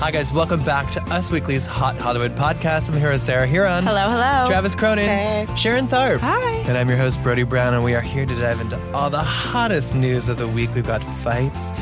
Hi, guys. Welcome back to Us Weekly's Hot Hollywood podcast. I'm here with Sarah Hearon. Hello, hello. Travis Cronin. Hey. Sharon Tharp. Hi. And I'm your host, Brody Brown, and we are here to dive into all the hottest news of the week. We've got fights,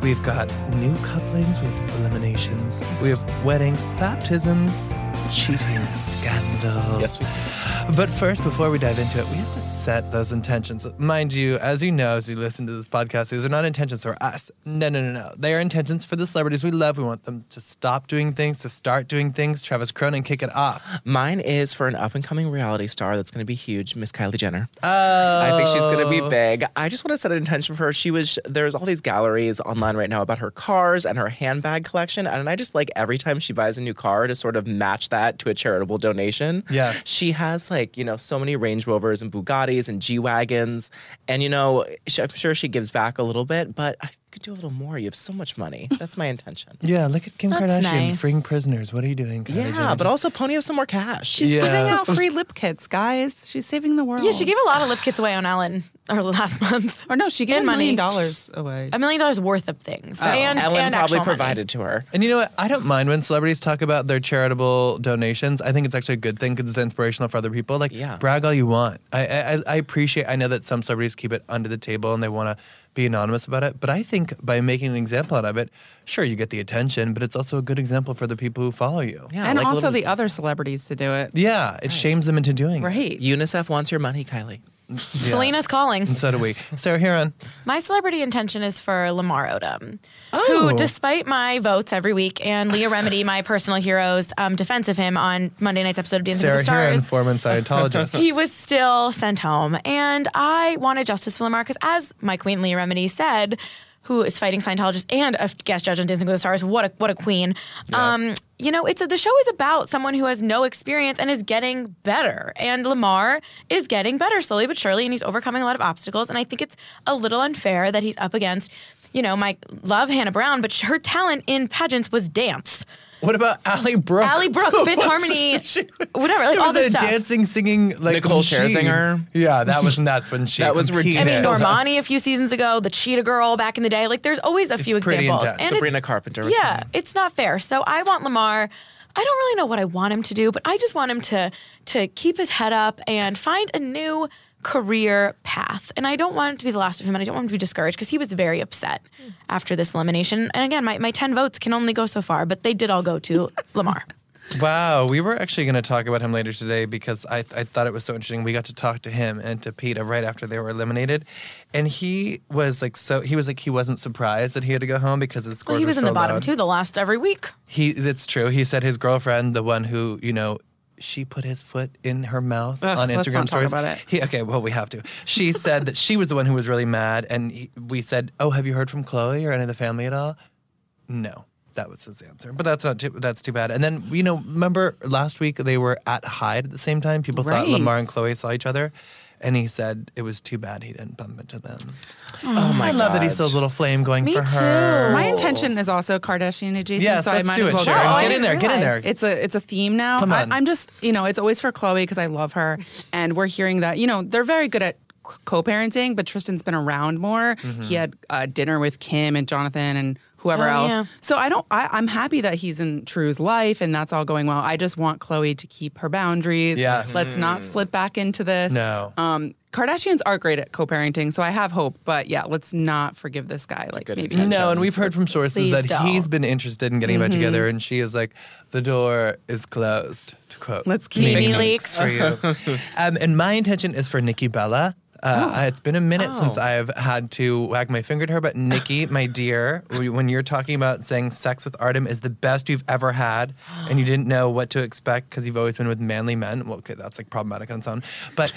we've got new couplings, we have eliminations, we have weddings, baptisms, cheating scandal. Yes, we do. But first, before we dive into it, we have to set those intentions. Mind you, as you know, as you listen to this podcast, these are not intentions for us. No, no, no, no. They are intentions for the celebrities we love. We want them to stop doing things, to start doing things. Travis Cronin, kick it off. Mine is for an up and coming reality star that's going to be huge, Miss Kylie Jenner. Oh. I think she's going to be oh. big. I just want to set an intention for her. She was there's all these galleries online right now about her cars and her handbag collection, and I just like every time she buys a new car to sort of match that to a charitable donation. Yeah. she has like you know so many Range Rovers and Bugattis and G wagons, and you know I'm sure she gives back a little bit, but I could do a little more. You have so much money. That's my intention. Yeah, look at Kim That's Kardashian nice. freeing prisoners. What are you doing? Kylie Yeah, Jenner? but Just- also Pony have some more cash. She's Yeah. giving out free lip kits, guys. She's saving the world. Yeah, she gave a lot of lip kits away on Ellen or last month. Or no, she gave And a million money. dollars away. A million dollars worth of things. Oh. and Ellen and probably actual money. provided to her. And you know what? I don't mind when celebrities talk about their charitable donations. I think it's actually a good thing because it's inspirational for other people. Like, Yeah. brag all you want. I, I I appreciate. I know that some celebrities keep it under the table and they want to be anonymous about it. But I think by making an example out of it, sure you get the attention, but it's also a good example for the people who follow you. Yeah, and like also little- the other celebrities to do it. Yeah, it shames them into doing it. Right. UNICEF wants your money, Kylie. Selena's calling. And so do we. Sarah Hearon. My celebrity intention is for Lamar Odom, Oh. who, despite my votes every week and Leah Remini, my personal hero's um, defense of him on Monday night's episode of Dancing Sarah with the Hearon, Stars, former Scientologist. he was still sent home. And I wanted justice for Lamar because, as my queen Leah Remini said, who is fighting Scientologists and a guest judge on Dancing with the Stars, what a what a queen. Um, you know, it's a, the show is about someone who has no experience and is getting better. And Lamar is getting better slowly but surely, and he's overcoming a lot of obstacles. And I think it's a little unfair that he's up against. You know, my love Hannah Brown, but her talent in pageants was dance. What about Ally Brooke? Ally Brooke, Fifth Harmony, she- whatever, like There all this a stuff. dancing, singing like Nicole machine. Scherzinger. Yeah, that was nuts when she. That was competed. I mean. Normani a few seasons ago, the Cheetah Girl back in the day. Like, there's always a few pretty examples. intense. And it's- Sabrina Carpenter. Was yeah, fine. it's not fair. So I want Lamar. I don't really know what I want him to do, but I just want him to to keep his head up and find a new career path. And I don't want it to be the last of him, and I don't want him to be discouraged because he was very upset after this elimination. And again, my, my 10 votes can only go so far, but they did all go to Lamar. Wow, we were actually going to talk about him later today because I, I thought it was so interesting. We got to talk to him and to Peta right after they were eliminated, and he was like so he was like he wasn't surprised that he had to go home because his scores Well, he were was in so the bottom loud. too the last every week. He that's true. He said his girlfriend, the one who you know. She put his foot in her mouth Ugh, on Instagram stories. He, okay, well we have to. She said that she was the one who was really mad, and he, we said, "Oh, have you heard from Khloé or any of the family at all?" No, that was his answer. But that's not too, that's too bad. And then you know, remember last week they were at Hyde at the same time. People thought Lamar and Khloé saw each other, and he said it was too bad he didn't bump into them. Oh my I love that he still has a little flame going Me for too. her. My intention is also Kardashian adjacent, Yes, so I let's might do as it, well Sharon. go. I Get in there, didn't get in there. It's a it's a theme now. Come I, on. I'm just you know it's always for Khloé because I love her, and we're hearing that you know they're very good at co-parenting, but Tristan's been around more. Mm-hmm. He had uh, dinner with Kim and Jonathan and whoever Oh, else. yeah. So I don't. I, I'm happy that he's in True's life and that's all going well. I just want Khloé to keep her boundaries. Yes. Let's not slip back into this. No. Um, Kardashians are great at co-parenting, so I have hope. But yeah, let's not forgive this guy. Like good maybe intention. No, and we've heard from sources Please that don't. he's been interested in getting back together, and she is like, "The door is closed." To quote, Let's keep Mimi it. leaks. for you. um, and my intention is for Nikki Bella. Uh, It's been a minute since I've had to wag my finger at her, but Nikki, my dear, when you're talking about saying sex with Artem is the best you've ever had, and you didn't know what to expect because you've always been with manly men, well, okay, that's like problematic on its own. But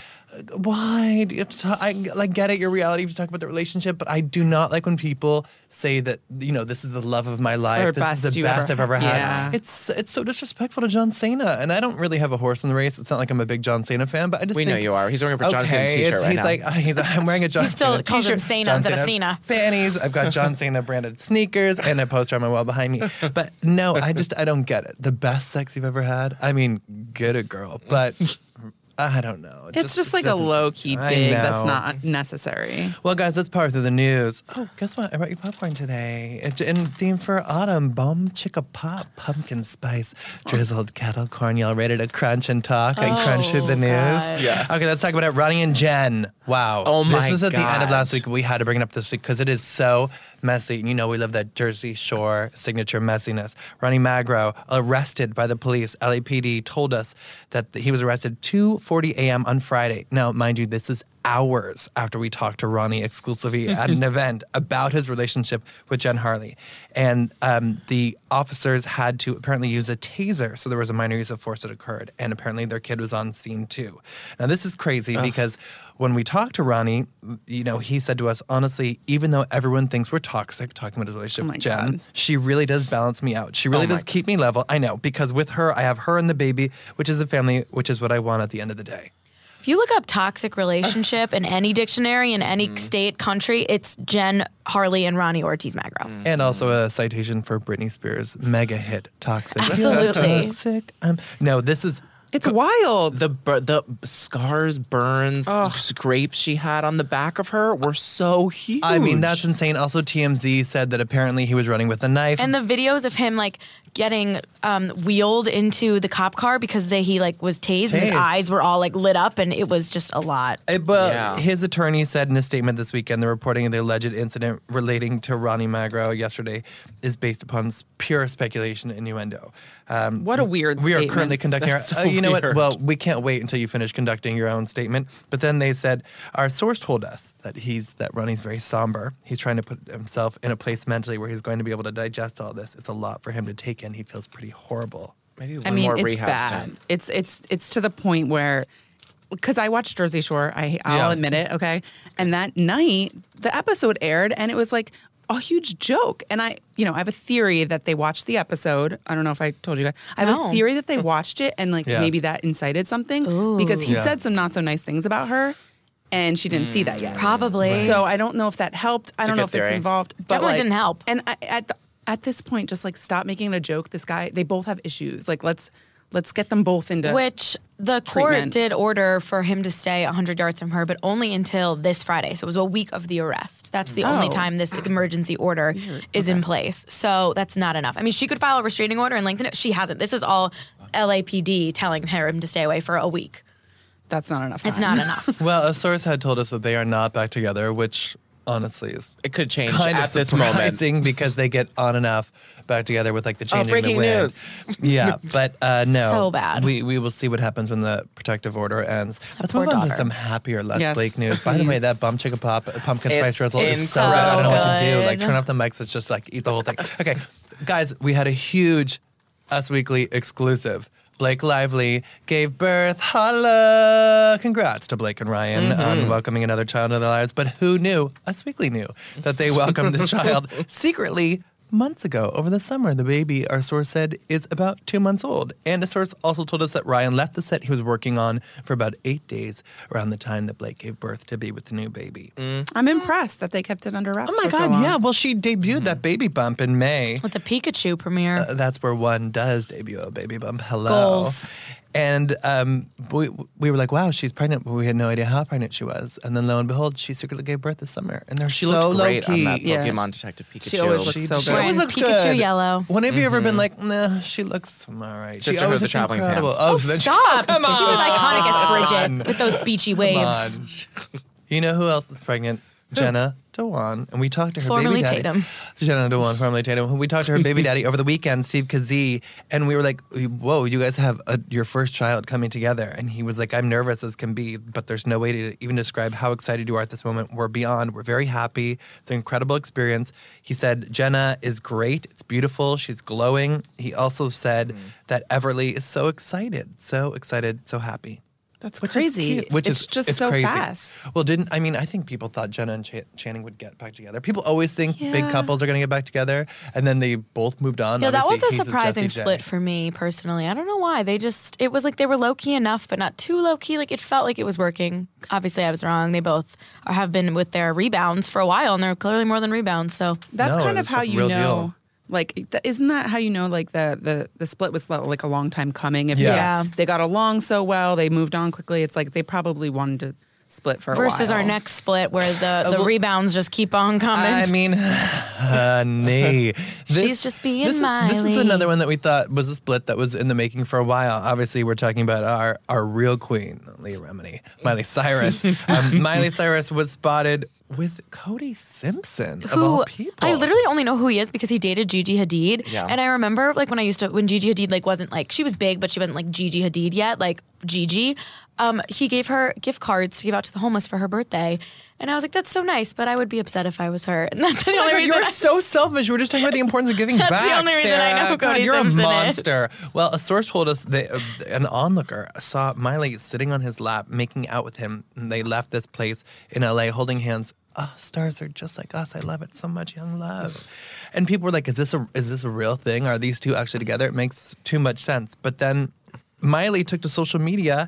why do you have to talk? I like get it, your reality, you have to talk about the relationship, but I do not like when people say that you know this is the love of my life, Or this is the best ever I've ever had. had. Yeah. It's it's so disrespectful to John Cena, and I don't really have a horse in the race. It's not like I'm a big John Cena fan, but I just We know you are. He's wearing a John Cena t-shirt right he's now. like uh, he's, I'm wearing a John He still Cena calls him t-shirt, Cena John instead of Cena. Fannies. I've got John Cena branded sneakers and a poster on my wall behind me. But no, I just I don't get it. The best sex you've ever had. I mean, get it, girl. But I don't know. It It's just like a low key I dig that's not necessary. Well, guys, let's power through the news. Oh, guess what? I brought you popcorn today. It's in theme for autumn. Bomb chicka pop, pumpkin spice, drizzled kettle corn. Y'all ready to crunch and talk and crunch through the oh, news? God. Yeah. Okay, let's talk about it. Ronnie and Jen. Wow. Oh my. This was at the end of last week. We had to bring it up this week because it is so messy. And you know we love that Jersey Shore signature messiness. Ronnie Magro arrested by the police. LAPD told us that he was arrested 2:40 a.m. on Friday. Now, mind you, this is hours after we talked to Ronnie exclusively at an event about his relationship with Jen Harley. And um, the officers had to apparently use a taser. So there was a minor use of force that occurred. And apparently their kid was on scene too. Now, this is crazy because when we talked to Ronnie, you know, he said to us, honestly, even though everyone thinks we're toxic, talking about his relationship Oh with Jen, God. she really does balance me out. She really Oh does keep me level. I know, because with her, I have her and the baby, which is a family, which is what I want at the end of the day. If you look up toxic relationship in any dictionary in any state, country, it's Jen Harley and Ronnie Ortiz Magro. And also a citation for Britney Spears' mega hit "Toxic." Absolutely. Toxic. Um, no, this is It's wild. the bur- the scars, burns, scrapes she had on the back of her were so huge. I mean, that's insane. Also, TMZ said that apparently he was running with a knife. And the videos of him like getting um, wheeled into the cop car because they, he like was tased, and his Tased. eyes were all like lit up and it was just a lot. Uh, But Yeah. his attorney said in a statement this weekend the reporting of the alleged incident relating to Ronnie Magro yesterday is based upon s- pure speculation and innuendo. Um, What a weird We are currently conducting That's our. so uh, you know what? Well, we can't wait until you finish conducting your own statement. But then they said our source told us that he's that Ronnie's very somber. He's trying to put himself in a place mentally where he's going to be able to digest all this. It's a lot for him to take in. He feels pretty horrible. maybe one I mean, more it's rehab bad. stint. It's it's it's to the point where, because I watched Jersey Shore, I I'll Yeah. admit it, okay. And that night, the episode aired, and it was like a huge joke. And I, you know, I have a theory that they watched the episode. I don't know if I told you guys. I have No. a theory that they watched it, and like Yeah. maybe that incited something because he Yeah. said some not so nice things about her, and she didn't see that yet. Probably. So I don't know if that helped. I don't know good if it's theory. involved. But Definitely like- didn't help. And I, at the, at this point, just like stop making it a joke. This guy, they both have issues. Like let's let's get them both into. Which the court Treatment. did order for him to stay 100 yards from her, but only until this Friday. So it was a week of the arrest. That's the only Oh. time this emergency order is in place. So that's not enough. I mean, she could file a restraining order and lengthen it. She hasn't. This is all LAPD telling him to stay away for a week. that's not enough. It's not enough. Well, a source had told us that they are not back together, which honestly is It could change kind at of this moment. because they get on and off back together with like the changing breaking the wind. news. yeah, but uh, no, So bad. We we will see what happens when the protective order ends. Let's poor move on to daughter. some happier, less Yes, Blake news. By the way, please. that bum chicka pop pumpkin It's spice drizzle is so so good. I don't know what to do. good. Like turn off the mics. It's just like eat the whole thing. Okay, guys, we had a huge Us Weekly exclusive. Blake Lively gave birth. Holla! Congrats to Blake and Ryan mm-hmm. on welcoming another child into their lives. But who knew? Us Weekly knew that they welcomed this child secretly months ago over the summer. The baby, our source said, is about two months old. And a source also told us that Ryan left the set he was working on for about eight days around the time that Blake gave birth to be with the new baby. I'm impressed that they kept it under wraps. Oh my for so God, long. yeah. Well, she debuted that baby bump in May. With the Pikachu premiere. Uh, that's where one does debut a baby bump. Hello. Goals. And um, we, we were like, wow, she's pregnant, but we had no idea how pregnant she was. And then lo and behold, she secretly gave birth this summer. And they're She so looked great low key. on that Yeah. Pokemon Detective Pikachu. She always looks so she good. always looks Pikachu good. yellow. When have you ever been like, nah, she looks all right. Sister she of always the looks traveling incredible. pants. Oh, Oh, then- stop! Come She was iconic as. Bridget with those beachy Come waves. on. You know who else is pregnant? Jenna Dewan. And we talked to her Formerly baby daddy. Tatum. Jenna Dewan, formerly Tatum. We talked to her baby daddy over the weekend, Steve Kazee, and we were like, whoa, you guys have a, your first child coming together. And he was like, I'm nervous as can be, but there's no way to even describe how excited you are at this moment. We're beyond. We're very happy. It's an incredible experience. He said, Jenna is great. It's beautiful. She's glowing. He also said mm. that Everly is so excited, so excited, so happy. That's Which is crazy. cute, which it's is just it's so crazy. fast. Well, didn't I mean? I think people thought Jenna and Ch- Channing would get back together. People always think big couples are going to get back together, and then they both moved on. Yeah, that was a surprising J. split for me personally. I don't know why. They just, it was like they were low key enough, but not too low key. Like it felt like it was working. Obviously, I was wrong. They both have been with their rebounds for a while, and they're clearly more than rebounds. So That's No, kind of how you know. deal. Like, isn't that how you know? Like the the the split was like a long time coming. If Yeah. they, Yeah. they got along so well, they moved on quickly. It's like they probably wanted to split for a versus while. our next split where the, the well- rebounds just keep on coming. I mean, honey, She's just being this, This was another one that we thought was a split that was in the making for a while. Obviously, we're talking about our our real queen, Leah Remini, Miley Cyrus. um, Miley Cyrus was spotted with Cody Simpson of all who people. I literally only know who he is because he dated Gigi Hadid. Yeah. And I remember like when I used to when Gigi Hadid like wasn't like she was big but she wasn't like Gigi Hadid yet, like Gigi. Um, he gave her gift cards to give out to the homeless for her birthday. And I was like, that's so nice, but I would be upset if I was her. And that's the Oh only God, reason you're I- so selfish. We We're just talking about the importance of giving That's the back. only reason I know who God, Cody you're Simpson a is. monster. Well, a source told us that uh, an onlooker saw Miley sitting on his lap, making out with him, and they left this place in LA holding hands. Oh, stars are just like us. I love it so much, young love. And people were like, "Is this a is this a real thing? Are these two actually together?" It makes too much sense. But then Miley took to social media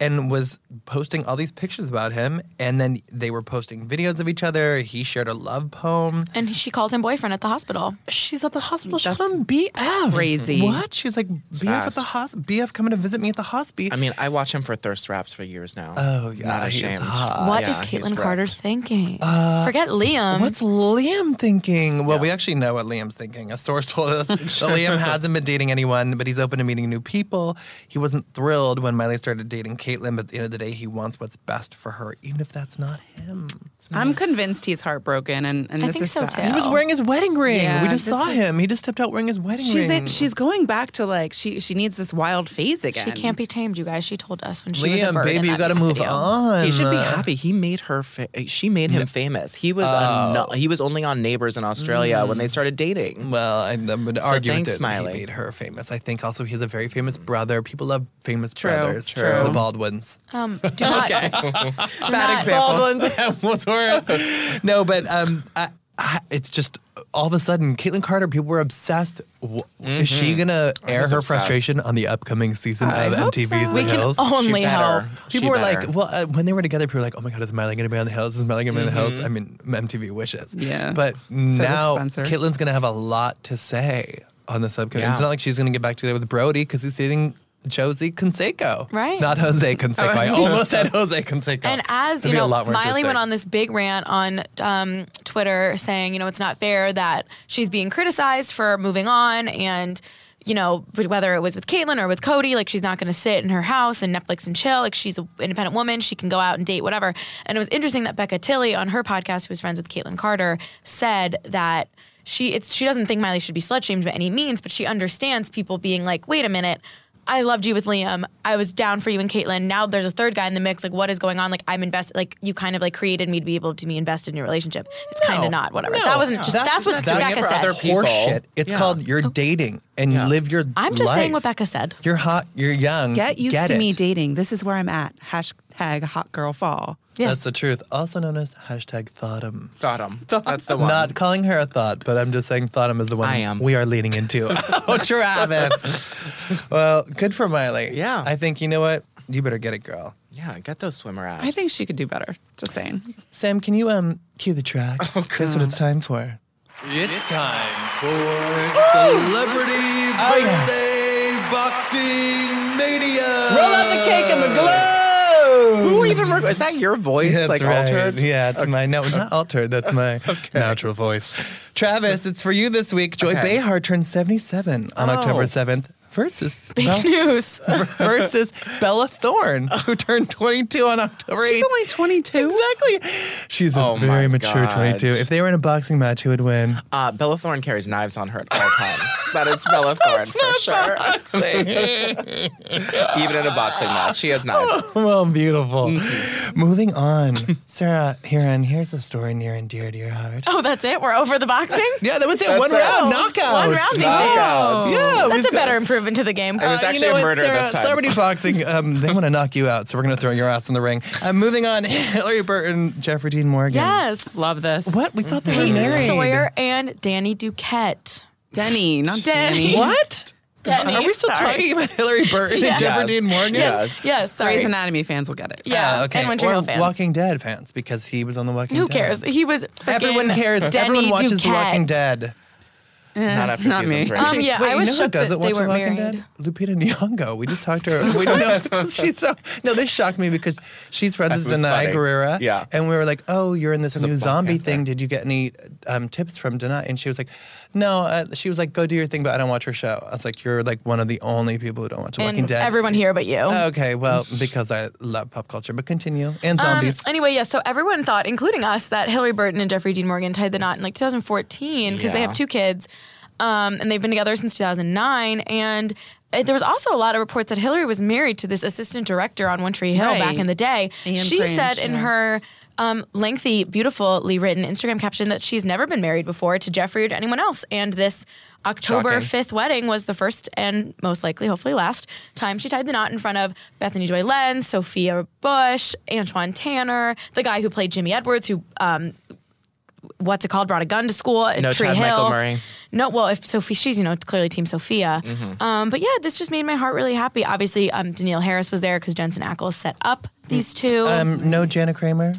and was posting all these pictures about him. And then they were posting videos of each other. He shared a love poem. and she called him boyfriend at the hospital. She's at the hospital. She That's called him BF. crazy. What? She's was like, BF at the hospital. BF coming to visit me at the hospital. I mean, I watch him for thirst raps for years now. Oh, yeah, not he is ashamed. hot. what yeah, is he's Kaitlynn. Carter thinking? Uh, Forget Liam. What's Liam thinking? Well, we actually know what Liam's thinking. A source told us that Liam hasn't been dating anyone, but he's open to meeting new people. He wasn't thrilled when Miley started dating Kaitlynn, but at the end of the day, he wants what's best for her, even if that's not him. I'm convinced he's heartbroken, and, and I this think is so, sad. too. He was wearing his wedding ring. Yeah, we just this saw is- him. He just stepped out wearing his wedding She's ring. in, she's going back to like she she needs this wild phase again. she can't be tamed, you guys. She told us when she was a Liam, bird in baby, you that got to music move video. on. He should be happy. He made her. Fa- she made him famous. He was a no- he was only on Neighbors in Australia when they started dating. Well, I, I'm going to argue thanks, with it. Smiley. He made her famous. I think also he's a very famous brother. People love famous True, brothers. true. The Baldwins. Um, do not, do Bad not- example. Baldwins Hemsworth. no, but um, I, I, it's just all of a sudden, Kaitlynn Carter. People were obsessed. W- Is she gonna air her obsessed. frustration on the upcoming season I of MTV's so. The We can Hills? only She better. hope. She People were better. like, well, uh, when they were together, people were like, oh my God, is Miley going to be on the hills? Is Miley going to be on the hills? I mean, MTV wishes. Yeah. But does now Spencer. Kaitlynn's going to have a lot to say on the subcommittee. It's not like she's going to get back together with Brody because he's dating Josie Canseco. Right. Not Jose Canseco. I almost said Jose Canseco. And as It'd you know, Miley went on this big rant on um, Twitter saying, you know, it's not fair that she's being criticized for moving on and. You know, whether it was with Kaitlynn or with Cody, like she's not going to sit in her house and Netflix and chill. Like she's an independent woman, she can go out and date whatever. And it was interesting that Becca Tilley on her podcast, who was friends with Kaitlynn Carter, said that she it's she doesn't think Miley should be slut shamed by any means, but she understands people being like, wait a minute, I loved you with Liam. I was down for you and Kaitlynn. Now there's a third guy in the mix. Like, what is going on? Like, I'm invested. Like, you kind of like created me to be able to be invested in your relationship. It's kind of not. Whatever. No. that wasn't No. just. That's That's, what not doing it Becca for said. other people. Horseshit. It's Yeah. called you're dating and Yeah. you live your life. I'm just saying what Becca said. You're hot, you're young. Get used Get to me dating. This is where I'm at. Hashtag hot girl fall. Yes. That's the truth. Also known as hashtag thoughtum. Thought him. That's the one. Not calling her a thought, but I'm just saying Thoughtum is the one I am. we are leaning into. oh, Travis. well, good for Miley. Yeah. I think, you know what? You better get it, girl. yeah, get those swimmer abs. I think she could do better. Just saying. Sam, can you um cue the track? Oh, That's what it's time for. It's time for Celebrity Oh, yeah. Birthday Boxing Mania. Roll out the cake and the glow. Who even rec- is that your voice That's like right. altered? Yeah, it's my no, not altered. That's my natural voice. Travis, it's for you this week. Joy Okay. Behar turned 77 on Oh. October 7th versus Big Bella, news. versus Bella Thorne, who turned 22 on October 8th. She's only 22. Exactly. She's a Oh my very mature God. 22. If they were in a boxing match, who would win? Uh, Bella Thorne carries knives on her at all times. that is Bella Thorne for sure. Even in a boxing match, she has knives. Well, beautiful. Mm-hmm. Moving on. Sarah, Hearon, here's a story near and dear to your heart. Oh, that's it. We're over the boxing. Yeah, that was it. That's One it. round Oh, knockout. One round these days. Knockout. Yeah, That's we've a better got- improvement to the game. It was Uh, actually you know a what, murder Sarah, this time. Celebrity boxing, um, they want to knock you out, so we're going to throw your ass in the ring. Uh, moving on, Hilarie Burton, Jeffrey Dean Morgan. yes. Love this. What? We thought they were Peyton married. Sawyer and Danny Duquette. Denny, not Denny. Danny. What? Denny, Are we still sorry. talking about Hilarie Burton and Jeffrey Yes. Dean Morgan? Yes. Yes, sorry. Grey's Anatomy fans will get it. Yeah, Uh, okay. and Winter or Hill fans. Walking Dead fans, because he was on The Walking Dead. Who Dead. cares? He was. Everyone freaking cares. Denny Everyone watches The Walking Dead. Not after not season me. three. Um, yeah, Wait, I you was know who shocked that doesn't they watch The weren't Walking married. Dead? Lupita Nyong'o. We just talked to her. We don't know she's so no. This shocked me because she's friends with That was Denai funny. Guerrera. Yeah. and we were like, "Oh, you're in this new zombie thing. Did you get any um, tips from Danai?" And she was like, "No." Uh, she was like, "Go do your thing, but I don't watch her show." I was like, "You're like one of the only people who don't watch The Walking And Dead." everyone here but you. Okay, well, because I love pop culture, but continue and Um, zombies. anyway, yeah, so everyone thought, including us, that Hilarie Burton and Jeffrey Dean Morgan tied the knot in like 2014 because they have two kids um, and they've been together since 2009. And uh, there was also a lot of reports that Hilarie was married to this assistant director on One Tree Hill Right. back in the day. Ian she Cranch, said in yeah. her um, lengthy, beautifully written Instagram caption that she's never been married before to Jeffrey or to anyone else. And this October Shocking. 5th wedding was the first and most likely, hopefully last, time she tied the knot in front of Bethany Joy Lenz, Sophia Bush, Antwon Tanner, the guy who played Jimmy Edwards, who um, what's it called? Brought a gun to school at No Tree Chad Hill. Michael Murray. No, well, if Sophie, she's you know clearly Team Sophia. Mm-hmm. Um, but yeah, this just made my heart really happy. Obviously, um, Danielle Harris was there because Jensen Ackles set up these two. Um, no Jana Kramer.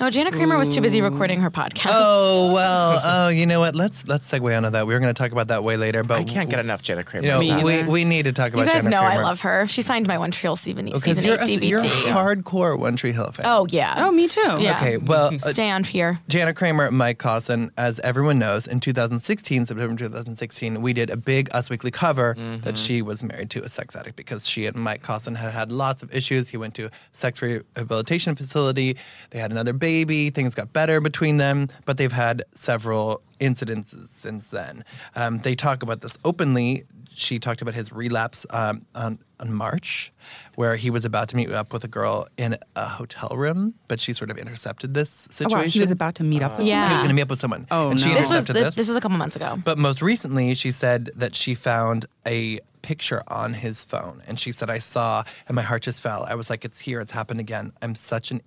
No, Jana Kramer was too busy recording her podcast. Oh well. Oh, you know what? Let's let's segue onto that. We were going to talk about that way later, but I can't get enough Jana Kramer. You know, stuff. we, we need to talk about. you guys Jana know I love her. She signed my One Tree Hill season, Because season you're, eight a, DVD. you're a hardcore One Tree Hill fan. oh yeah. Oh, me too. Yeah. Okay, well, uh, Stay on here. Jana Kramer, Mike Caussin, as everyone knows, in 2016, September 2016, we did a big Us Weekly cover that she was married to a sex addict because she and Mike Caussin had had lots of issues. He went to a sex rehabilitation facility. They had another baby. Things got better between them, but they've had several incidences since then. Um, they talk about this openly. She talked about his relapse um, on, on March, where he was about to meet up with a girl in a hotel room, but she sort of intercepted this Oh, situation. wow, he was about to meet up with Yeah. He was going to meet up with someone. Oh, and she no. This was intercepted this, this. this was a couple months ago. but most recently, she said that she found a picture on his phone, and she said, "I saw, and my heart just fell. I was like, it's here. It's happened again. I'm such an."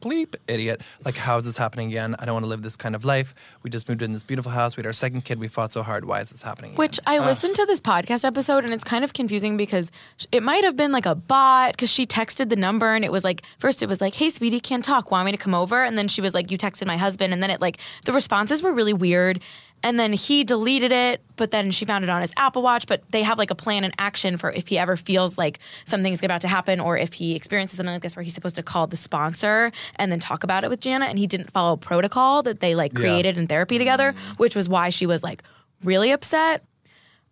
Bleep, idiot. Like, how is this happening again? I don't want to live this kind of life. We just moved in this beautiful house. We had our second kid. We fought so hard. Why is this happening? again? Which I listened to this podcast episode and it's kind of confusing because it might have been like a bot because she texted the number and it was like first it was like hey sweetie can't talk want me to come over and then she was like you texted my husband and then it like the responses were really weird and then he deleted it but then she found it on his Apple Watch. But they have like a plan and action for if he ever feels like something's about to happen or if he experiences something like this where he's supposed to call the sponsor and then talk about it with Jana. And he didn't follow protocol that they like Yeah. created in therapy together which was why she was like really upset.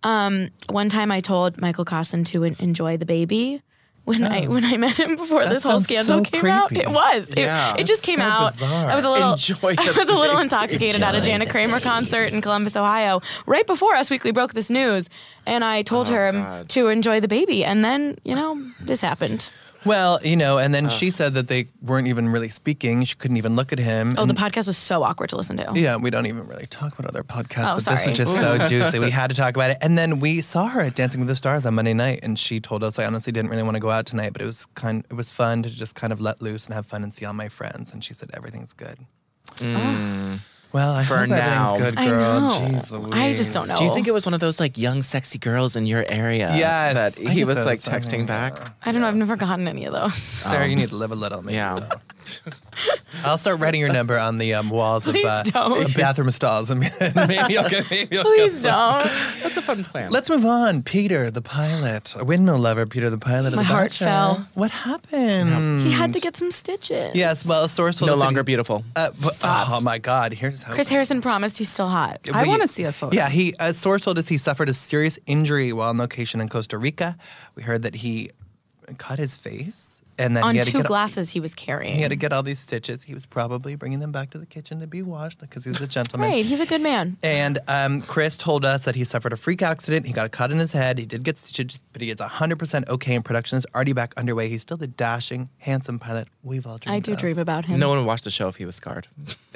Um, one time I told Michael Caussin to enjoy the baby when I when I met him before That this whole scandal so came out. It was. It- Yeah. it, just came so out. bizarre. I was a little Enjoy I was a little baby. intoxicated at a Jana Kramer concert in Columbus, Ohio, right before Us Weekly broke this news, and I told her um, God. to enjoy the baby, and then you know this happened. Well, you know, and then she said that they weren't even really speaking. She couldn't even look at him. Oh, and the podcast was so awkward to listen to. Yeah, we don't even really talk about other podcasts, Oh, but sorry. this was just so juicy. We had to talk about it. And then we saw her at Dancing with the Stars on Monday night, and she told us, I honestly didn't really want to go out tonight, but it was kind it was fun to just kind of let loose and have fun and see all my friends. And she said, everything's good. Well, I For hope now. everything's good, I girl. know. Jeez I just don't know. Do you think it was one of those like young, sexy girls in your area? Yes, That I he get was those. like I texting mean, back. I don't know. I've never gotten any of those. Sarah, you um, need to live a little. Maybe. Yeah. I'll start writing your number on the um, walls of Please uh, don't. bathroom stalls, and maybe you'll get. Maybe you'll Please get some. don't. That's a fun plan. Let's move on. Peter, the pilot, a windmill lover. Peter, the pilot. Of My the heart Bachelor. fell. What happened? He had to get some stitches. Yes. Well, a source told no us longer he- beautiful. Uh, but, oh my God! Here's how. Chris Harrison promised he's still hot. I We- want to see a photo. Yeah, he a source told us he suffered a serious injury while on location in Costa Rica. We heard that he cut his face and then On he had to two get, glasses he was carrying. He had to get all these stitches. He was probably bringing them back to the kitchen to be washed because he's a gentleman. Right, he's a good man. And um, Chris told us that he suffered a freak accident. He got a cut in his head. He did get stitches, but he is 100% okay and production is already back underway. He's still the dashing, handsome pilot we've all dreamed about. I do of. dream about him. No one would watch the show if he was scarred.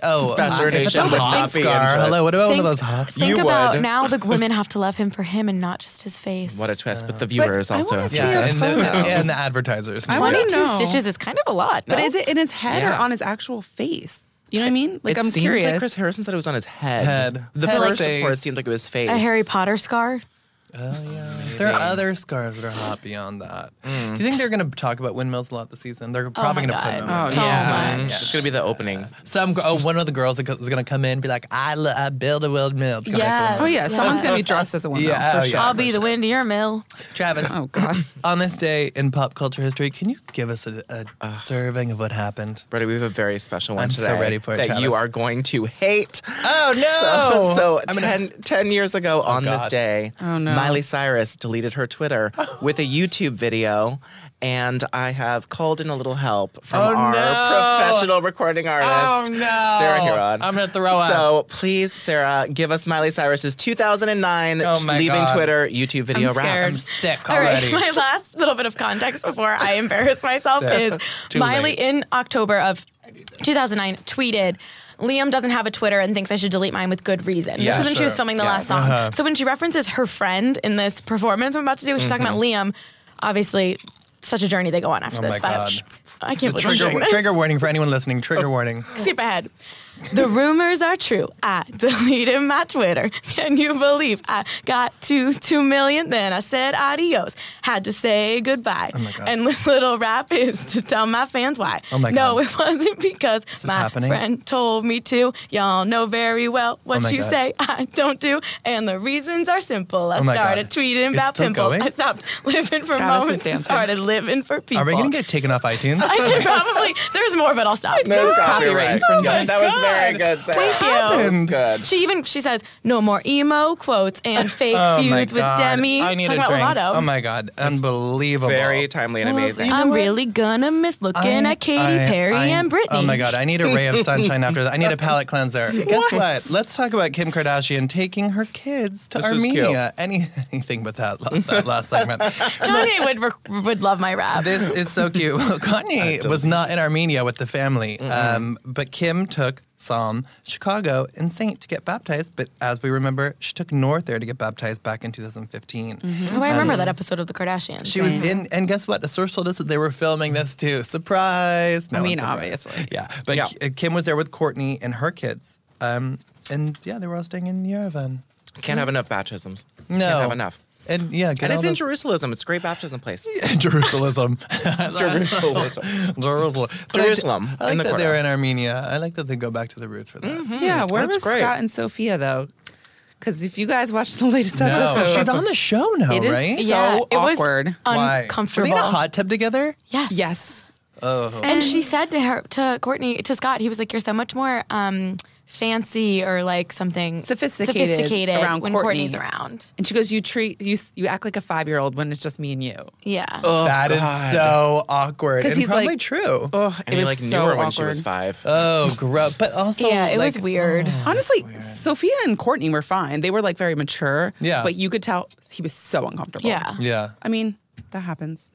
Oh, Bachelor if it's a Nation would hot not be scar. Hello, what about think, one of those hot think You about would. now the women have to love him for him and not just his face. What a twist! But the viewers I also. wanna see Yeah, a and the, photo. and the advertisers. I wanna 22 know. stitches is kind of a lot. But is it in his head or on his actual face? You know what I mean? Like it I'm curious. Like Chris Harrison said it was on his head. Head. The Head, first face. report seemed like it was face. a Harry Potter scar? Oh, oh, there are other scars that are hot beyond that. Do mm. you think they're going to talk about windmills a lot this season? They're oh probably Oh going to put them. Oh, so yeah. much. Mm, it's gonna be the opening. Some oh, one of the girls is going to come in and be like, "I, lo- I build a windmill." It's gonna make Yes. them- oh yeah, someone's gonna be dressed as a woman Yeah, for oh, sure. I'll be the wind to your mill. Travis. Oh God. On this day in pop culture history, can you give us a, a uh. serving of what happened? Brady, we have a very special one I'm so ready for it, that Travis. you are going to hate. Oh So, so I'm gonna- 10, 10 years ago on this day, Oh, no. Miley Cyrus deleted her Twitter with a YouTube video. And I have called in a little help from Oh, our no. professional recording oh, artist, Oh, no. Sarah Hearon. I'm gonna throw up. So please, Sarah, give us Miley Cyrus's 2009 Oh, my leaving God. Twitter YouTube video I'm wrap. scared. I'm sick All right, already. my last little bit of context before I embarrass myself is Too Miley late. in October of 2009 tweeted. Liam doesn't have a Twitter and thinks I should delete mine with good reason. Yeah, this is when she was filming the Yeah. last song. Uh-huh. So when she references her friend in this performance I'm about to do, she's talking about Liam. Obviously, such a journey they go on after Mm-hmm. Oh this. my but God. I can't believe I'm Trigger, doing this. trigger warning for anyone listening. Trigger warning. Skip ahead. The rumors are true. I deleted my Twitter. Can you believe I got to two million? Then I said adios. Had to say goodbye. Oh my God. And this little rap is to tell my fans why. Oh my no, it wasn't because this my happening? friend told me to. Y'all know very well oh what Oh you God. say I don't do. And the reasons are simple. I Oh my God. started tweeting It's about pimples. going? I stopped living for Travis is moments and started living for people. Are we going to get taken off iTunes? I should probably. There's more, but I'll stop. No copyright oh copyright. infringement. that was very good, Sarah. Thank you. Good. She even she says no more emo quotes and fake Oh feuds with Demi. I need Talking a drink. Lovato. Oh my God. Unbelievable. Very timely and Well, amazing. you know I'm what? really gonna miss looking I- at Katy I- Perry I- and Britney. Oh my God, I need a ray of sunshine after that. I need a palate cleanser. Guess what? Let's talk about Kim Kardashian taking her kids to This. Armenia. Any, anything but that, that last segment. Kanye would re- would love my rap. This is so cute. Kanye was not in Armenia with the family, um, but Kim took Psalm, Chicago, and Saint to get baptized. But as we remember, she took North there to get baptized back in 2015. oh, I remember that episode of The Kardashians. She was in, and guess what? A source told us that they were filming this too. Surprise! No I mean, surprised. obviously. Yeah, but Yeah. Kim was there with Kourtney and her kids. Um, and yeah, they were all staying in Yerevan. Can't have enough baptisms. No, Can't have enough. And yeah, get And it's in those- Jerusalem. It's a great baptism place. Jerusalem. Jerusalem. Jerusalem. But Jerusalem, I, like in the that they're in Armenia. I like that they go back to the roots for that. Yeah, where That's was great. Scott and Sofia though? Because if you guys watch the latest No, episode, she's on the show now, It is right? so yeah, it awkward. was Why? uncomfortable. Were they in a hot tub together? yes. Yes. Oh. And she said to her, to Kourtney, to Scott, he was like, "You're so much more um, fancy or like something Sophisticated sophisticated around when Kourtney. Kourtney's around." And she goes, "You treat you you act like a five year old when it's just me and you." Yeah. oh, That is God. so awkward. 'Cause And he's probably like- true. Oh, And it he was like so knew her awkward. when she was five. Oh, gross. But also, yeah, it was like, weird. Honestly, Sofia and Kourtney were fine. They were like very mature. Yeah. But you could tell he was so uncomfortable. Yeah. Yeah. I mean, that happens.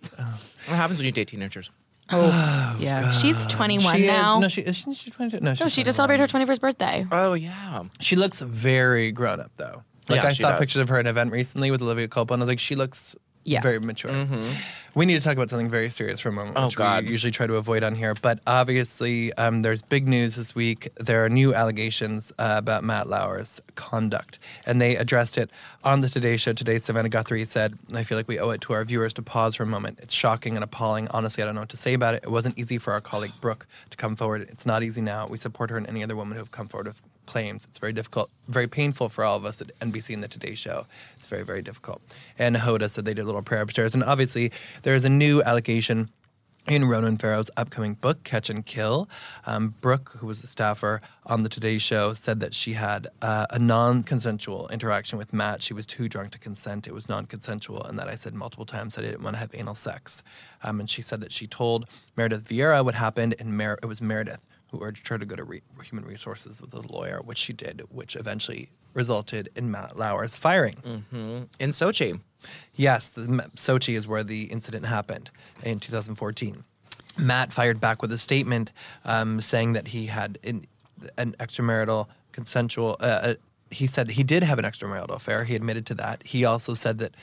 what happens when you date teenagers? Oh, oh, yeah. She's 21 She now. is. No, she is. She, she's 22. No, No, she just 21. celebrated her 21st birthday. Oh yeah. She looks very grown up though. Like Yeah, I she saw does. pictures of her at an event recently with Olivia Culpo, and I was like, she looks Yeah. very mature. We need to talk about something very serious for a moment, Oh, which God. we usually try to avoid on here. But obviously, um, there's big news this week. There are new allegations uh, about Matt Lauer's conduct, and they addressed it on the Today Show today. Savannah Guthrie said, "I feel like we owe it to our viewers to pause for a moment. It's shocking and appalling. Honestly, I don't know what to say about it. It wasn't easy for our colleague Brooke to come forward. It's not easy now. We support her and any other woman who have come forward with claims. It's very difficult, very painful for all of us at NBC and the Today Show. It's very, very difficult. And Hoda said they did a little prayer upstairs. And obviously, there is a new allegation in Ronan Farrow's upcoming book, Catch and Kill. Um, Brooke, who was a staffer on the Today Show, said that she had uh, a non consensual interaction with Matt. She was too drunk to consent. It was non consensual. And that I said multiple times that I didn't want to have anal sex. Um, and she said that she told Meredith Vieira what happened, and Mer- it was Meredith who urged her to go to re- human resources with a lawyer, which she did, which eventually resulted in Matt Lauer's firing. In Sochi. Yes, the, Sochi is where the incident happened in 2014. Matt fired back with a statement um, saying that he had an, an extramarital consensual. Uh, uh, he said he did have an extramarital affair. He admitted to that. He also said that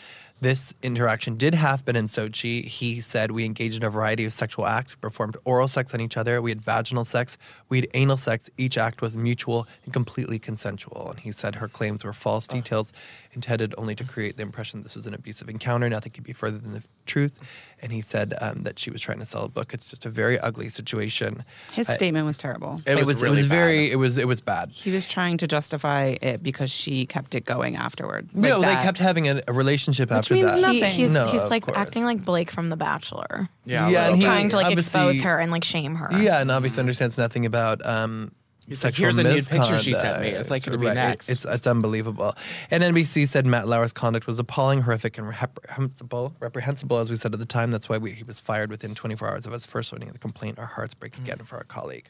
this interaction did happen in Sochi. He said we engaged in a variety of sexual acts, performed oral sex on each other, we had vaginal sex, we had anal sex. Each act was mutual and completely consensual. And he said her claims were false details intended only to create the impression this was an abusive encounter. Nothing could be further than the truth. And he said um, that she was trying to sell a book. It's just a very ugly situation. His I- statement was terrible. It was, it really was bad. very it was it was bad. He was trying to justify it because she kept it going afterward. Like no, they kept having a, a relationship after means that. nothing. He, he's No, he's of like course. acting like Blake from The Bachelor. Yeah, Yeah, a and he- trying to like expose her and like shame her. Yeah, and obviously understands nothing about um, He's like, "Here's a nude picture she sent me. It's like, gonna be Right. next. It's it's unbelievable. And NBC said Matt Lauer's conduct was appalling, horrific, and reprehensible. Reprehensible, as we said at the time. That's why we, he was fired within 24 hours of us first learning of the complaint. Our hearts break again for our colleague.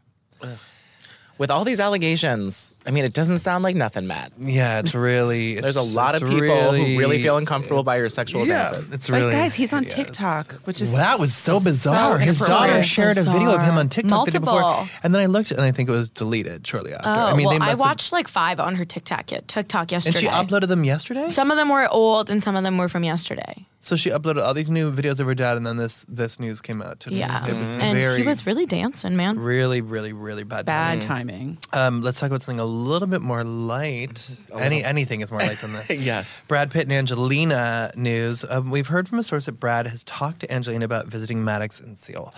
With all these allegations, I mean, it doesn't sound like nothing, Matt. Yeah, it's really. There's a lot of it's people who really feel uncomfortable by your sexual yeah, advances. It's But really. guys, he's on hideous. TikTok, which is Well, that was so bizarre. His daughter shared a video of him on TikTok the day before, Multiple. and then I looked and I think it was deleted shortly after. Oh, I mean, well, they must I have- watched like five on her TikTok yet TikTok and yesterday. she uploaded them yesterday. Some of them were old and some of them were from yesterday. So she uploaded all these new videos of her dad, and then this this news came out today. Yeah. it was and very, he was really dancing, man. really, really, really bad. bad timing. timing. Um, let's talk about something a little bit more light. Any anything is more light than this. yes. Brad Pitt and Angelina news. Um, we've heard from a source that Brad has talked to Angelina about visiting Maddox and Seoul.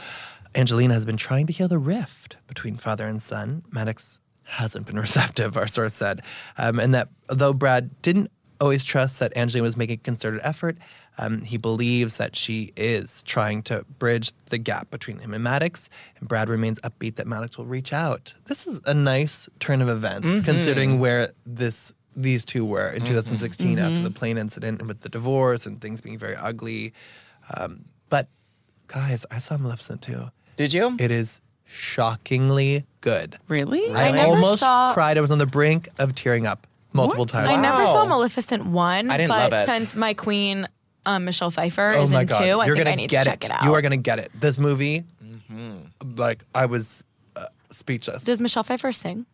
Angelina has been trying to heal the rift between father and son. Maddox hasn't been receptive, our source said. Um, and that though Brad didn't always trust that Angelina was making a concerted effort, um, he believes that she is trying to bridge the gap between him and Maddox. And Brad remains upbeat that Maddox will reach out. This is a nice turn of events, considering where this these two were in 2016 after the plane incident and with the divorce and things being very ugly. Um, but guys, I saw Maleficent too. Did you? It is shockingly good. Really? I, I never almost saw- cried. I was on the brink of tearing up multiple What? times. I never saw Maleficent one, I didn't but love it. since my queen um, Michelle Pfeiffer oh is my in god, two, I you're think gonna I need get to check it. it, out. You are gonna get it. This movie, Mm-hmm. like I was uh, speechless. Does Michelle Pfeiffer sing?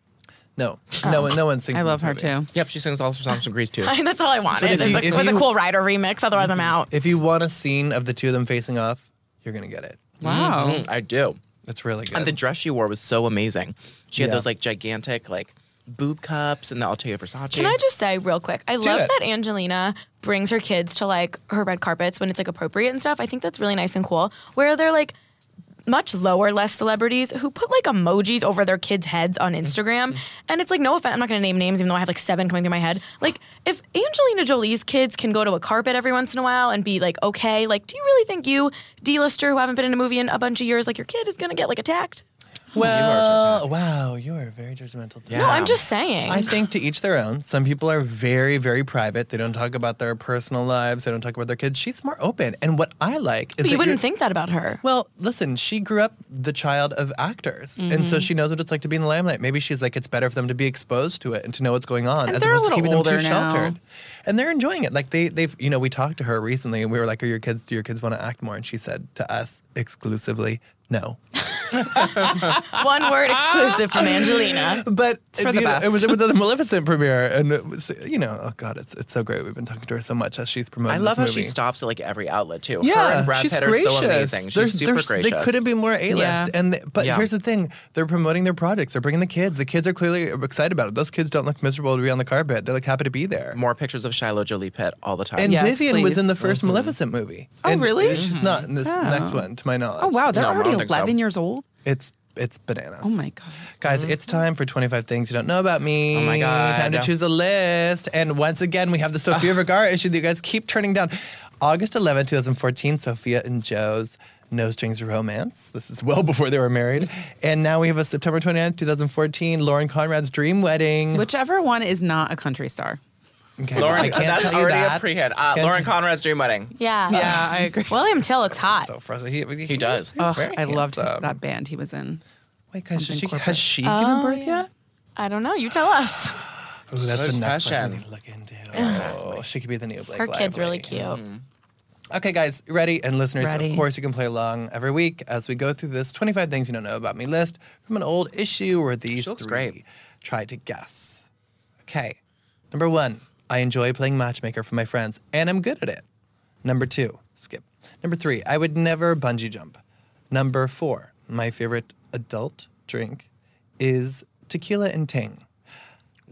no, no one, no one sings. I love her movie. too. Yep, she sings all her songs from Grease too. That's all I wanted. if It's you- like- it was you- a cool Rider remix. Otherwise, I'm out. If you want a scene of the two of them facing off, you're gonna get it. Wow. Mm, I do. It's really good. And the dress she wore was so amazing. She had Yeah. those like gigantic like boob cups and the Atelier Versace. Can I just say real quick? I love it. that Angelina brings her kids to like her red carpets when it's like appropriate and stuff. I think that's really nice and cool. Where they're like much lower, less celebrities who put like emojis over their kids' heads on Instagram. Mm-hmm. And it's like, no offense, I'm not gonna name names, even though I have like seven coming through my head. Like, if Angelina Jolie's kids can go to a carpet every once in a while and be like, okay, like, do you really think you, D-lister who haven't been in a movie in a bunch of years, like your kid is gonna get like attacked? Well, wow, you are very judgmental. Too. No, I'm just saying. I think to each their own. Some people are very, very private. They don't talk about their personal lives. They don't talk about their kids. She's more open. And what I like is but that you wouldn't think that about her. Well, listen, she grew up the child of actors, and Mm-hmm. so she knows what it's like to be in the limelight. Maybe she's like, it's better for them to be exposed to it and to know what's going on, And as they're a opposed to little keeping them too older now. sheltered. And they're enjoying it. Like they, they've, you know, we talked to her recently, and we were like, "Are your kids? Do your kids want to act more?" And she said to us exclusively, "No." One word exclusive from Angelina. But for uh, the know, best. it was it was the Maleficent premiere, and it was, you know, oh god, it's it's so great. We've been talking to her so much as she's promoting. I love how this she stops at like every outlet too. Her Yeah, and Brad she's Pitt gracious. are so amazing. She's There's- super there's- gracious. They couldn't be more A list. Yeah. And they, but Yeah. here's the thing: they're promoting their projects. They're bringing the kids. The kids are clearly excited about it. Those kids don't look miserable to be on the carpet. They're like happy to be there. more pictures of Shiloh Jolie Pitt all the time. And Yes, Vivienne was in the please. 1st mm-hmm. Maleficent movie. Oh, And really? She's not in this Oh. next one, to my knowledge. Oh wow, they're No, already think so. 11 years old. It's it's bananas. Oh my god. Guys, it's time for 25 things you don't know about me. Oh my God. Time to choose a list. And once again, we have the Sofia Vergara issue that you guys keep turning down. August 11, 2014, Sofia and Joe's No Strings Romance. This is well before they were married. And now we have a September 29th, 2014, Lauren Conrad's Dream Wedding. Whichever one is not a country star. Okay, Lauren, I can't that's tell you already that. a pre-hit. Uh, Can't Lauren tell- Conrad's Dream Wedding. Yeah. Yeah, I agree. William Tell looks hot. So frustrating. He, He does. he's Oh, very I loved handsome. that band he was in. Wait, guys, has she, corporate. has she given birth yet? I don't know. You tell us. Ooh, that's Good the next person question. we need to look into. Oh, she could be the new Blake Her kid's really Lively. cute. Okay, guys, ready? And listeners, Ready. of course, you can play along every week as we go through this 25 things you don't know about me list from an old issue where these looks three great. try to guess. Okay, number one, I enjoy playing matchmaker for my friends, and I'm good at it. Number two, skip. Number three, I would never bungee jump. Number four, my favorite adult drink is tequila and ting.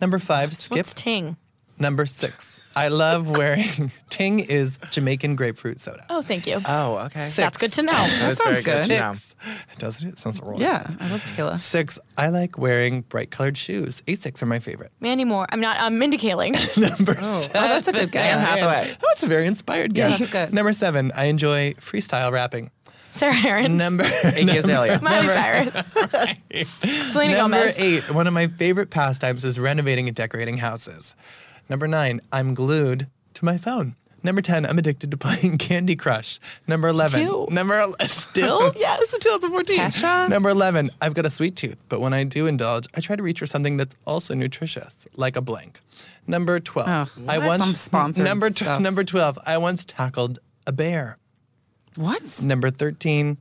Number five, skip. What's Ting? Number six, I love wearing ting is Jamaican grapefruit soda. Oh, thank you. Oh, okay. Six. That's good to know. That is sounds very good. good. to know. Six. Doesn't it? Sounds wrong. Yeah, I love tequila. Six, I like wearing bright colored shoes. Asics are my favorite. Mandy Moore. I'm not. I'm Mindy Kaling. Number oh, oh, seven. that's a good guy. Anne Hathaway. Oh, that's a very inspired Yeah, that's good. Number seven, I enjoy freestyle rapping. Sarah Hearon. Number Iggy Azalea. Miley Cyrus. Selena Number Gomez. eight, one of my favorite pastimes is renovating and decorating houses. Number nine, I'm glued to my phone. Number 10, I'm addicted to playing Candy Crush. Number 11, Two. number still? Yes. This is 2014. Kesha? Number 11, I've got a sweet tooth, but when I do indulge, I try to reach for something that's also nutritious, like a blank. Number 12, Oh, I once sponsored number t- stuff. number 12, I once tackled a bear. What? Number 13,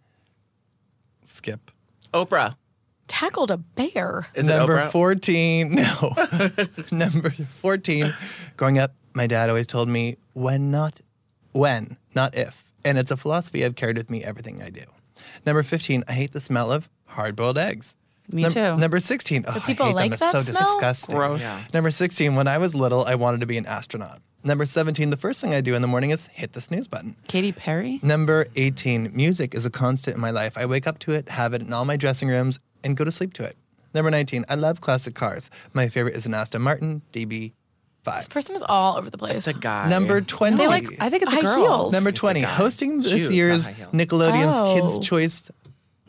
skip. Oprah. Tackled a bear. Is Number it Oprah? 14, no. Number 14, growing up, my dad always told me when, not when, not if. And it's a philosophy I've carried with me everything I do. Number 15, I hate the smell of hard boiled eggs. Me Num- too. Number 16, oh, people I hate like them. that It's so smell? disgusting. Gross. Yeah. Number 16, when I was little, I wanted to be an astronaut. Number 17, the first thing I do in the morning is hit the snooze button. Katy Perry? Number 18, music is a constant in my life. I wake up to it, have it in all my dressing rooms, and go to sleep to it. Number 19, I love classic cars. My favorite is an Aston Martin DB5. This person is all over the place. It's a guy. Number 20, They like- I think it's a High girl. heels. number It's a 20, guy. hosting this Shoes, not year's high heels. Nickelodeon's Oh. Kids Choice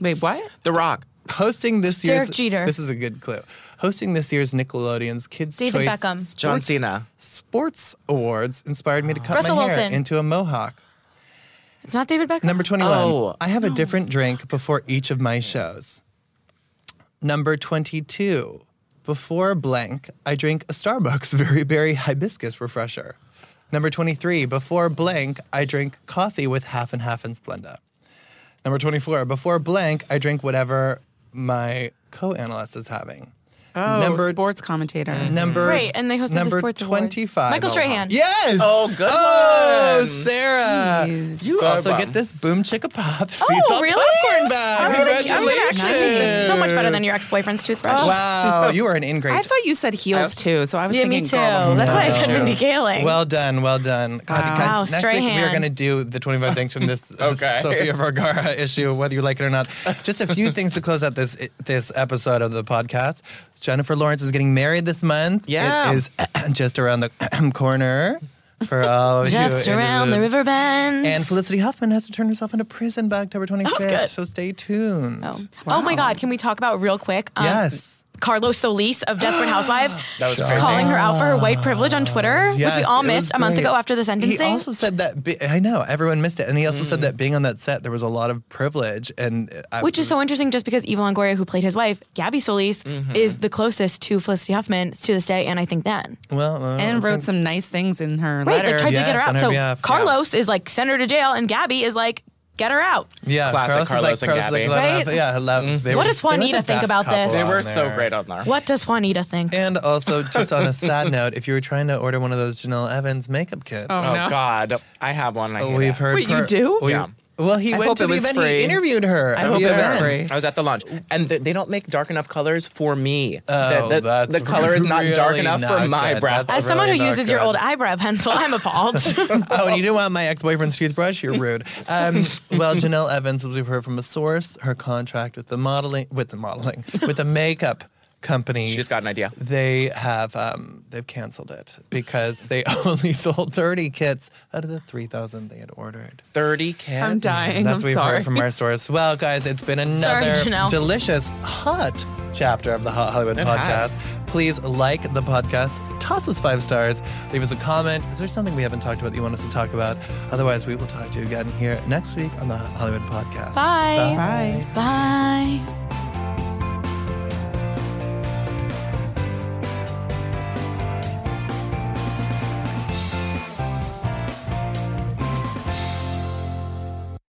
Wait, what? The Rock. hosting this Derek year's Jeter. This is a good clue. Hosting this year's Nickelodeon's Kids David Choice Beckham. John Sports- Cena. Sports Awards inspired me to cut Russell my hair Wilson. into a mohawk. It's not David Beckham. Number 21. Oh, I have a different drink before each of my shows. Number 22. Before blank, I drink a Starbucks Very Berry Hibiscus Refresher. Number 23. Before blank, I drink coffee with half and half and Splenda. Number 24. Before blank, I drink whatever my co-analyst is having. Oh, Number- sports commentator. Mm-hmm. Number Right, and they hosted the number sports award. 25. Michael Strahan. Yes. Oh, good Oh, one. Sarah. Jeez. You Good also one. get this Boom Chicka Pop sea Oh, salt really? popcorn bag. I'm gonna- I'm gonna Congratulations. Actually take this. So much better than your ex-boyfriend's toothbrush. Wow, you are an ingrate. I thought you said heels too, so I was Yeah, thinking me too. girl. That's why I said No. Mindy Kaling. Well done, well done. God, Wow. guys, Wow, next week we are going to do the 25 things from this Okay. Sofia Vergara issue, whether you like it or not. Just a few things to close out this this episode of the podcast. Jennifer Lawrence is getting married this month. Yeah. It is just around the corner for all Just you. around the river bend. And Felicity Huffman has to turn herself into prison by October 25th. good. So stay tuned. Oh. oh my God! Can we talk about real quick? um, Yes. Carlos Solis of Desperate Housewives That was calling her out for her white privilege on Twitter, which we all missed a month great. ago after the sentencing. He also said that be- I know everyone missed it, and he also said Mm. that being on that set there was a lot of privilege, and I which is was- so interesting just because Eva Longoria, who played his wife, Gabby Solis, Mm-hmm. is the closest to Felicity Huffman to this day, and I think then. well, I And wrote think- some nice things in her Right, letter. they tried to get her out. her So behalf, yeah. Carlos is like, send her to jail, and Gabby is like, get her out. Yeah, Classic is Carlos and Carlos is Gabby. let Right? Yeah, I love. Mm-hmm. they What does just- they were Juanita the think about this? They were so great on there. What does Juanita think? And also, just on a sad note, if you were trying to order one of those Jenelle Evans makeup kits, Oh, Oh no. God, I have one. I hate we've it. heard. Wait, you do? we- Yeah. Well, he I went to the event. free. He interviewed her. I at hope the it was free. I was at the launch, and th- they don't make dark enough colors for me. Oh, the, the, that's the color is not dark really enough for not my good. brow. That's As someone who really not uses your old eyebrow pencil, I'm appalled. oh, and you didn't want my ex-boyfriend's toothbrush? You're rude. Um, well, Jenelle Evans, as we've heard from a source, her contract with the modeling, with the modeling, with the makeup company. She just got an idea. They have um, they've canceled it because they only sold 30 kits out of the 3,000 they had ordered. Thirty kids. I'm dying. That's I'm what we've sorry. heard from our source. Well, guys, it's been another Jenelle. delicious, hot chapter of the Hot Hollywood It podcast. has. Please like the podcast, toss us five stars, leave us a comment. Is there something we haven't talked about that you want us to talk about? Otherwise, we will talk to you again here next week on the Hot Hollywood podcast. Bye. Bye. Bye.